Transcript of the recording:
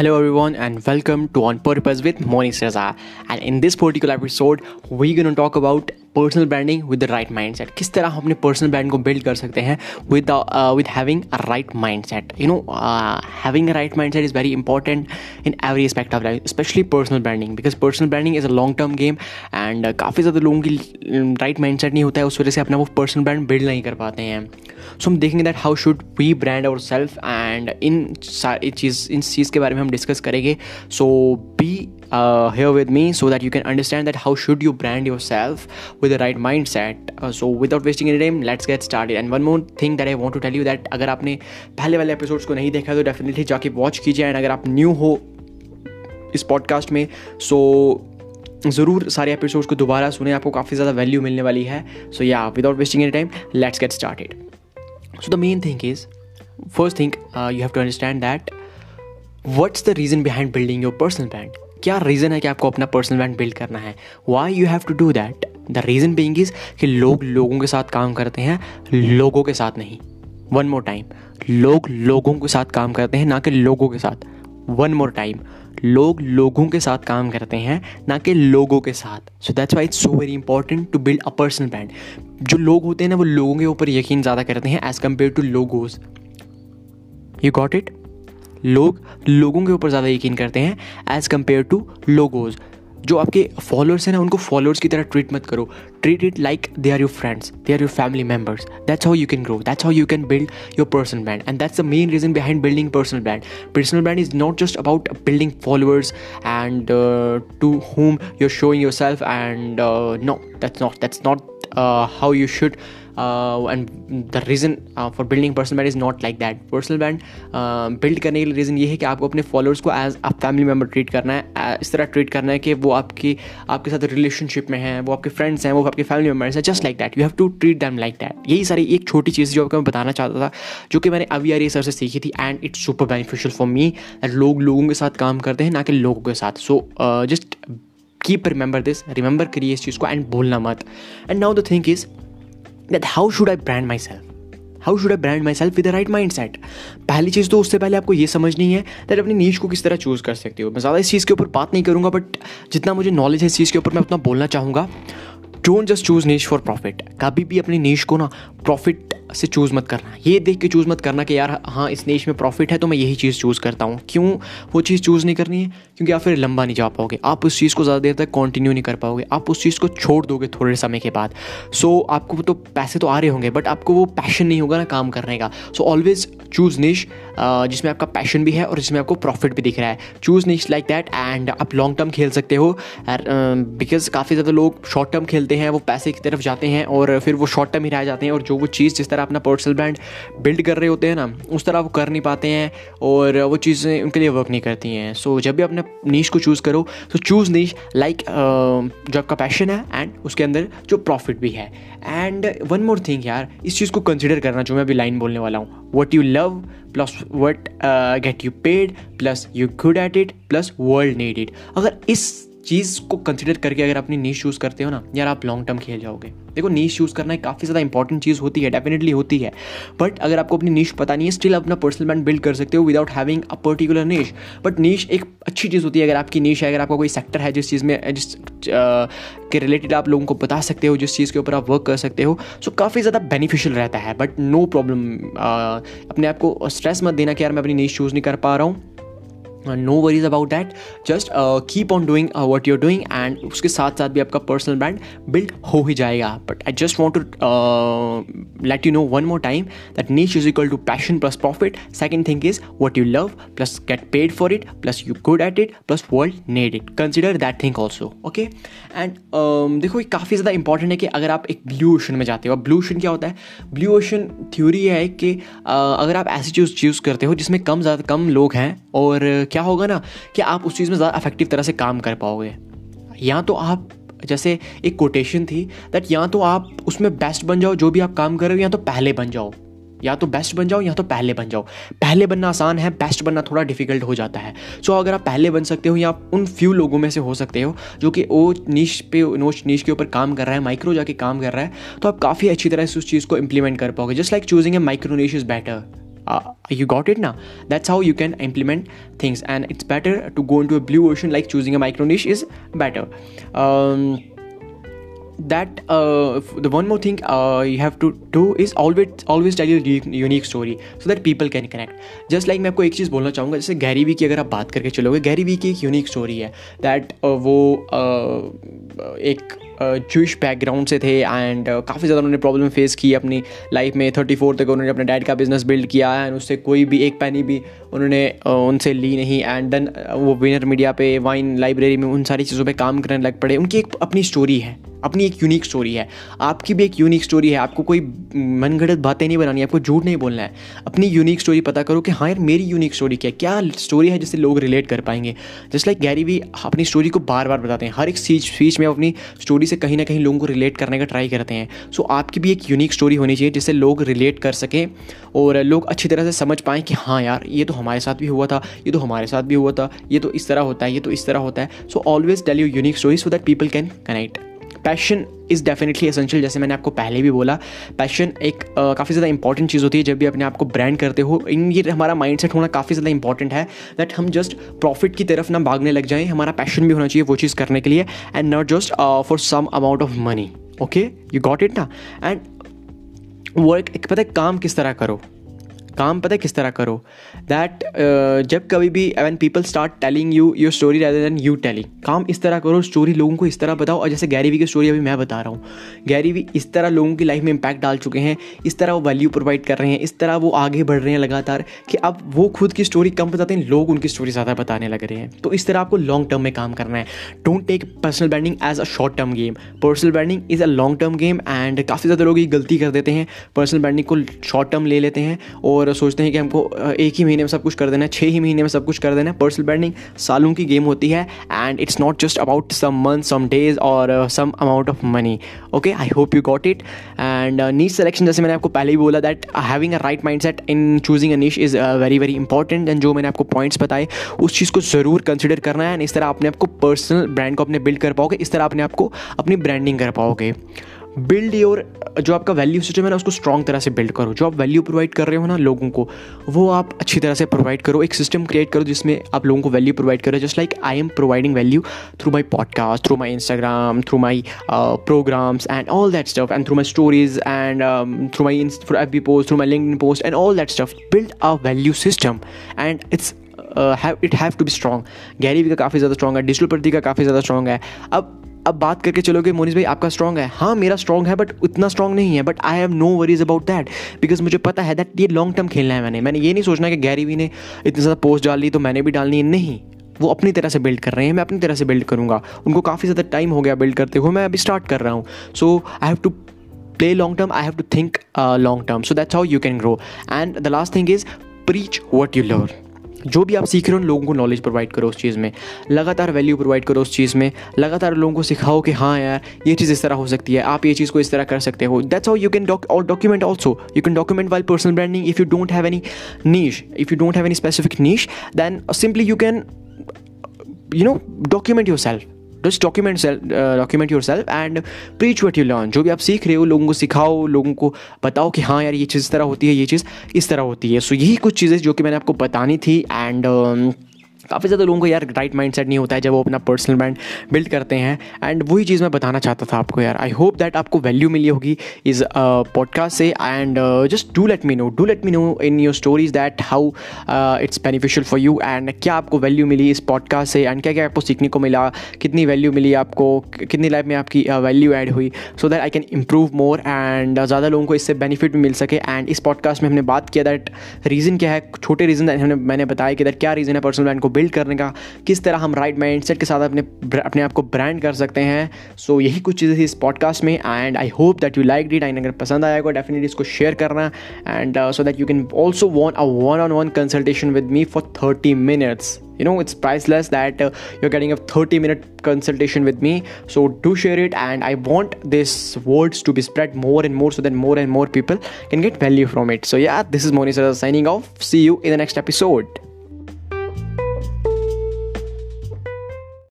Hello everyone and welcome to On Purpose with Monish Raza. And in this particular episode, we're going to talk about personal branding with the right mindset किस तरह हम अपने personal brand को build कर सकते हैं with with having a right mindset you know having a right mindset is very important in every aspect of life specially personal branding because personal branding is a long term game and काफ़ी ज़्यादा लोगों की right mind set नहीं होता है उस वजह से अपना वो पर्सनल ब्रांड बिल्ड नहीं कर पाते हैं। सो हम देखेंगे that how should we brand ourself and इन चीज़ इन चीज़ के बारे में हम डिस्कस करेंगे। So be uh, here with me so that you can understand that how should you brand yourself with the right mindset. Uh, so without wasting any time let's get started. And one more thing that I want to tell you that अगर आपने पहले वाले episodes को नहीं देखा तो definitely जाके watch कीजिए। एंड अगर आप न्यू हो इस पॉडकास्ट में सो ज़रूर सारे एपिसोड्स को दोबारा सुने। आपको काफ़ी ज़्यादा वैल्यू मिलने वाली है। So yeah without wasting any time let's get started so the main thing is first thing you have to understand that what's the reason behind building your personal brand? क्या रीज़न है कि आपको अपना personal brand build करना है? Why you have to do that the reason being is कि लोग लोगों के साथ काम करते हैं, लोगों के साथ नहीं। वन मोर टाइम लोग लोगों के साथ काम करते हैं, ना कि लोगों के साथ। वन मोर टाइम लोग लोगों के साथ काम करते हैं, ना कि लोगों के साथ। So that's why it's so very important to build a personal brand जो लोग होते हैं ना, वो लोगों के ऊपर यकीन ज़्यादा करते हैं as compare to logos you got it लोग लोगों के ऊपर ज़्यादा यकीन करते हैं एज़ कंपेयर टू लोगोज़ जो आपके फॉलोअर्स हैं ना, उनको फॉलोअर्स की तरह ट्रीट मत करो। Treat it like they are your friends they are your family members that's how you can grow that's how you can build your personal brand and that's the main reason behind building personal brand personal brand is not just about building followers and to whom you're showing yourself and no that's not that's not how you should and the reason for building personal brand is not like that personal brand build करने के लिए reason ये है कि आपको अपने followers को as a family member treat करना है। Uh, इस तरह ट्रीट करना है कि वो आपकी आपके साथ रिलेशनशिप में हैं वो आपके फ्रेंड्स हैं वो आपके फैमिली मेंबर्स हैं just like that you have to treat them like that यही सारी एक छोटी चीज़ जो आपको मैं बताना चाहता था जो कि मैंने अभी यार सर से सीखी थी and it's super beneficial for me लोग लोगों के साथ काम करते हैं ना कि लोगों के साथ. So just keep remember this remember करिए इस चीज़ को एंड भूलना मत. And now the think is that how should I brand myself how should I brand myself with right mindset पहली चीज़ तो उससे पहले आपको ये समझनी है दैट अपनी नीच को किस तरह चूज़ कर सकते हो। मैं ज़्यादा इस चीज़ के ऊपर बात नहीं करूँगा बट जितना मुझे नॉलेज है इस चीज़ के ऊपर मैं उतना बोलना चाहूँगा। Don't just choose niche for profit कभी भी अपनी नीच को ना प्रॉफिट से चूज़ मत करना। ये देख के चूज़ मत करना कि यार हाँ इस नेश में प्रॉफिट है तो मैं यही चीज़ चूज़ करता हूँ। क्यों? वो चीज़ चूज़ नहीं करनी है क्योंकि आप फिर लंबा नहीं जा पाओगे। आप उस चीज़ को ज़्यादा देर तक कंटिन्यू नहीं कर पाओगे। आप उस चीज़ को छोड़ दोगे थोड़े समय के बाद। सो so, आपको तो पैसे तो आ रहे होंगे बट आपको वो पैशन नहीं होगा ना काम करने का। सो ऑलवेज चूज़ निश जिसमें आपका पैशन भी है और जिसमें आपको प्रॉफिट भी दिख रहा है। Choose niche like that and आप लॉन्ग टर्म खेल सकते हो। बिकॉज़ काफ़ी ज़्यादा लोग शॉर्ट टर्म खेलते हैं वो पैसे की तरफ़ जाते हैं और फिर वो शॉर्ट टर्म ही रह जाते हैं और जो वो चीज़ जिस तरह अपना पर्सनल ब्रांड बिल्ड कर रहे होते हैं ना, उस तरह वो कर नहीं पाते हैं और वो चीज़ें उनके लिए वर्क नहीं करती हैं। सो जब भी अपने नीच को चूज़ करो तो चूज़ नीच लाइक जो आपका पैशन है एंड उसके अंदर जो प्रॉफिट भी है। एंड वन मोर थिंग यार, इस चीज़ को कंसिडर करना जो मैं अभी लाइन बोलने वाला हूँ। What you love plus what get you paid plus you good at it plus world need it अगर इस चीज़ को कंसिडर करके अगर अपनी नीच चूज़ करते हो ना, यार आप लॉन्ग टर्म खेल जाओगे। देखो नीच चूज़ करना एक काफ़ी ज़्यादा इंपॉर्टेंट चीज़ होती है डेफिनेटली होती है। बट अगर आपको अपनी नीच पता नहीं है स्टिल अपना पर्सनल ब्रांड बिल्ड कर सकते हो without having a particular niche but niche एक अच्छी चीज़ होती है अगर आपकी नीच है, अगर आपका कोई सेक्टर है जिस चीज़ में, जिस के रिलेटेड आप लोगों को बता सकते हो, जिस चीज़ के ऊपर आप वर्क कर सकते हो। सो काफ़ी ज़्यादा बेनिफिशियल रहता है बट नो प्रॉब्लम अपने आप को स्ट्रेस मत देना कि यार मैं अपनी नीच चूज़ नहीं कर पा रहा हूँ। No worries about that just keep on doing what you're doing and उसके साथ साथ भी आपका पर्सनल ब्रांड बिल्ड हो ही जाएगा. But I just want to let you know one more time that niche is equal to passion plus profit second thing is what you love plus get paid for it plus you good at it plus world need it consider that thing also okay and देखो ये काफ़ी ज़्यादा important है कि अगर आप एक blue ocean में जाते हो ब्लू ओशन क्या होता है? ब्लू ओशन थ्योरी है कि uh, अगर आप ऐसी चीज़ चूज़ करते हो जिसमें कम ज़्यादा कम लोग हैं और क्या होगा ना कि आप उस चीज़ में ज़्यादा इफ़ेक्टिव तरह से काम कर पाओगे। या तो आप जैसे एक कोटेशन थी दैट या तो आप उसमें बेस्ट बन जाओ जो भी आप काम कर रहे हो या तो पहले बन जाओ। या तो बेस्ट बन जाओ या तो पहले बन जाओ। पहले बनना आसान है बेस्ट बनना थोड़ा डिफ़िकल्ट हो जाता है। सो so, अगर आप पहले बन सकते हो या आप उन फ्यू लोगों में से हो सकते हो जो कि वो नीच पे नोच नीच के ऊपर काम कर रहा है माइक्रो जाके काम कर रहा है तो आप काफ़ी अच्छी तरह से उस चीज़ को इंप्लीमेंट कर पाओगे। Just like choosing a micro niche is better uh, you got it now that's how you can implement things and it's better to go into a blue ocean like choosing a micro niche is better um, that uh, the one more thing uh, you have to do is always always tell your unique story so that people can connect just like मैं आपको एक चीज़ बोलना चाहूँगा जैसे Gary Vee की अगर आप बात करके चलोगे गैरी वी की एक यूनिक स्टोरी है दैट uh, वो uh, एक जूश बैकग्राउंड से थे एंड काफ़ी ज़्यादा उन्होंने प्रॉब्लम फेस की अपनी लाइफ में। थर्टी फोर तक उन्होंने अपने डैड का बिज़नेस बिल्ड किया एंड उससे कोई भी, एक पैनी भी उन्होंने उनसे ली नहीं। एंड देन वो विनर मीडिया पे वाइन लाइब्रेरी में उन सारी चीज़ों पर काम करने लग पड़े। उनकी एक अपनी स्टोरी है। अपनी एक यूनिक स्टोरी है। आपकी भी एक यूनिक स्टोरी है। आपको कोई मन घड़त बातें नहीं बनानी, आपको झूठ नहीं बोलना है। अपनी यूनिक स्टोरी पता करो कि हाँ यार, मेरी यूनिक स्टोरी क्या है? क्या स्टोरी है जिससे लोग रिलेट कर पाएँगे? जस्ट लाइक गैरी भी अपनी स्टोरी को बार बार बताते हैं। हर एक स्पीच स्पीच में अपनी स्टोरी से कहीं ना कहीं लोगों को रिलेट करने का ट्राई करते हैं। सो आपकी भी एक यूनिक स्टोरी होनी चाहिए जिससे लोग रिलेट कर सकें और लोग अच्छी तरह से समझ पाएँ कि हाँ यार, ये तो हमारे साथ भी हुआ था, ये तो हमारे साथ भी हुआ था, ये तो इस तरह होता है, ये तो इस तरह होता है। So always tell you unique story so that people can connect passion is definitely essential जैसे मैंने आपको पहले भी बोला पैशन एक काफ़ी ज़्यादा इंपॉर्टेंट चीज़ होती है जब भी अपने आप को ब्रांड करते हो। इन ये हमारा माइंड सेट होना काफ़ी ज़्यादा इंपॉर्टेंट है दैट हम जस्ट प्रॉफिट की तरफ़ ना भागने लग जाएँ। हमारा पैशन भी होना चाहिए वो चीज़ करने के लिए and not just for some amount of money okay you got it ना? एंड वर्क एक पता है, काम किस तरह करो? काम पता है किस तरह करो? दैट uh, जब कभी भी when people start telling you your story rather than you telling काम इस तरह करो स्टोरी लोगों को इस तरह बताओ और जैसे गैरीवी की स्टोरी अभी मैं बता रहा हूँ। गैरीवी इस तरह लोगों की लाइफ में इम्पैक्ट डाल चुके हैं इस तरह वो वैल्यू प्रोवाइड कर रहे हैं इस तरह वो आगे बढ़ रहे हैं लगातार कि अब वो खुद की स्टोरी कम बताते हैं लोग उनकी स्टोरी ज़्यादा बताने लग रहे हैं। तो इस तरह आपको लॉन्ग टर्म में काम करना है। Don't take personal branding as a short term game personal branding is a long term game and काफ़ी ज़्यादा लोग ये गलती कर देते हैं। पर्सनल ब्रांडिंग को शॉर्ट टर्म ले लेते हैं और सोचते हैं कि हमको एक ही महीने में सब कुछ कर देना है छः ही महीने में सब कुछ कर देना है। पर्सनल ब्रांडिंग सालों की गेम होती है and it's not just about some month some days और some amount of money okay I hope you got it and niche selection जैसे मैंने आपको पहले ही बोला that having a right mindset in choosing a niche is very very important and जो मैंने आपको पॉइंट्स बताए, उस चीज़ को ज़रूर कंसिडर करना है एंड इस तरह अपने आपको पर्सनल ब्रांड को अपने बिल्ड कर पाओगे, इस तरह अपने आपको अपनी ब्रांडिंग कर पाओगे। बिल्ड योर जो आपका वैल्यू सिस्टम है ना, उसको स्ट्रॉन्ग तरह से बिल्ड करो। जो आप वैल्यू प्रोवाइड कर रहे हो ना लोगों को, वो आप अच्छी तरह से प्रोवाइड करो। एक सिस्टम क्रिएट करो जिसमें आप लोगों को वैल्यू प्रोवाइड करो just like I am providing value through my podcast through my Instagram through my programs and all that stuff and through my stories and through my through F B post through my LinkedIn post and all that stuff build a value system and it's it have to be strong Gary का काफ़ी ज़्यादा strong है digital प्रति का काफ़ी ज़्यादा strong है। अब अब बात करके चलोगे मोनिस भाई, आपका स्ट्रॉन्ग है। हाँ मेरा स्ट्रॉन्ग है बट उतना स्ट्रॉन्ग नहीं है but I have no worries about that because मुझे पता है दैट ये लॉन्ग टर्म खेलना है मैंने। मैंने ये नहीं सोचना कि गैरी वी ने इतनी ज़्यादा पोस्ट डाल ली तो मैंने भी डालनी है। नहीं, वो अपनी तरह से बिल्ड कर रहे हैं, मैं अपनी तरह से बिल्ड करूँगा। उनको काफ़ी ज़्यादा टाइम हो गया बिल्ड करते हुए, मैं अभी स्टार्ट कर रहा हूँ। So I have to play long term I have to think long term so that's how you can grow and the last thing is preach what you learn जो भी आप सीख रहे हो, उन लोगों को नॉलेज प्रोवाइड करो उस चीज़ में। लगातार वैल्यू प्रोवाइड करो उस चीज़ में। लगातार लोगों को सिखाओ कि हाँ यार, ये चीज़ इस तरह हो सकती है। आप ये चीज़ को इस तरह कर सकते हो। That's how you can document also you can document while personal branding if you don't have any niche if you don't have any specific niche then simply you can you know document yourself just document document yourself and preach what you learn जो भी आप सीख रहे हो लोगों को सिखाओ लोगों को बताओ कि हाँ यार ये चीज़ इस तरह होती है ये चीज़ इस तरह होती है। सो so, यही कुछ चीज़ें जो कि मैंने आपको बतानी थी एंड काफ़ी ज़्यादा लोगों को यार राइट माइंड सेट नहीं होता है जब वो अपना पर्सनल ब्रांड बिल्ड करते हैं। एंड वही चीज़ मैं बताना चाहता था आपको यार। आई होप दैट आपको वैल्यू मिली होगी इस पॉडकास्ट से। And just do let me know do let me know in your stories that how it's beneficial for you and क्या आपको वैल्यू मिली इस पॉडकास्ट से। एंड क्या क्या आपको सीखने को मिला? कितनी वैल्यू मिली आपको? कितनी लाइफ में आपकी वैल्यू ऐड हुई? So that I can improve more and ज़्यादा लोगों को इससे बेनिफिट भी मिल सके। एंड इस पॉडकास्ट में हमने बात किया दैट रीज़न क्या है? छोटे रीज़न मैंने बताया कि दैट क्या रीज़न है पर्सनल ब्रांड को बिल्ड करने का किस तरह हम राइट माइंड सेट के साथ अपने अपने आप को ब्रांड कर सकते हैं। सो so, यही कुछ चीज़ें थी इस पॉडकास्ट में and I hope that you liked it and अगर पसंद आया होगा डेफिनेटली इसको शेयर करना and so that you can also want a one on one consultation with me for thirty minutes you know it's priceless that you're getting a thirty minute consultation with me so do share it and I want this words to be spread more and more so that more and more people can get value from it so yeah this is Moni signing off see you in the next episode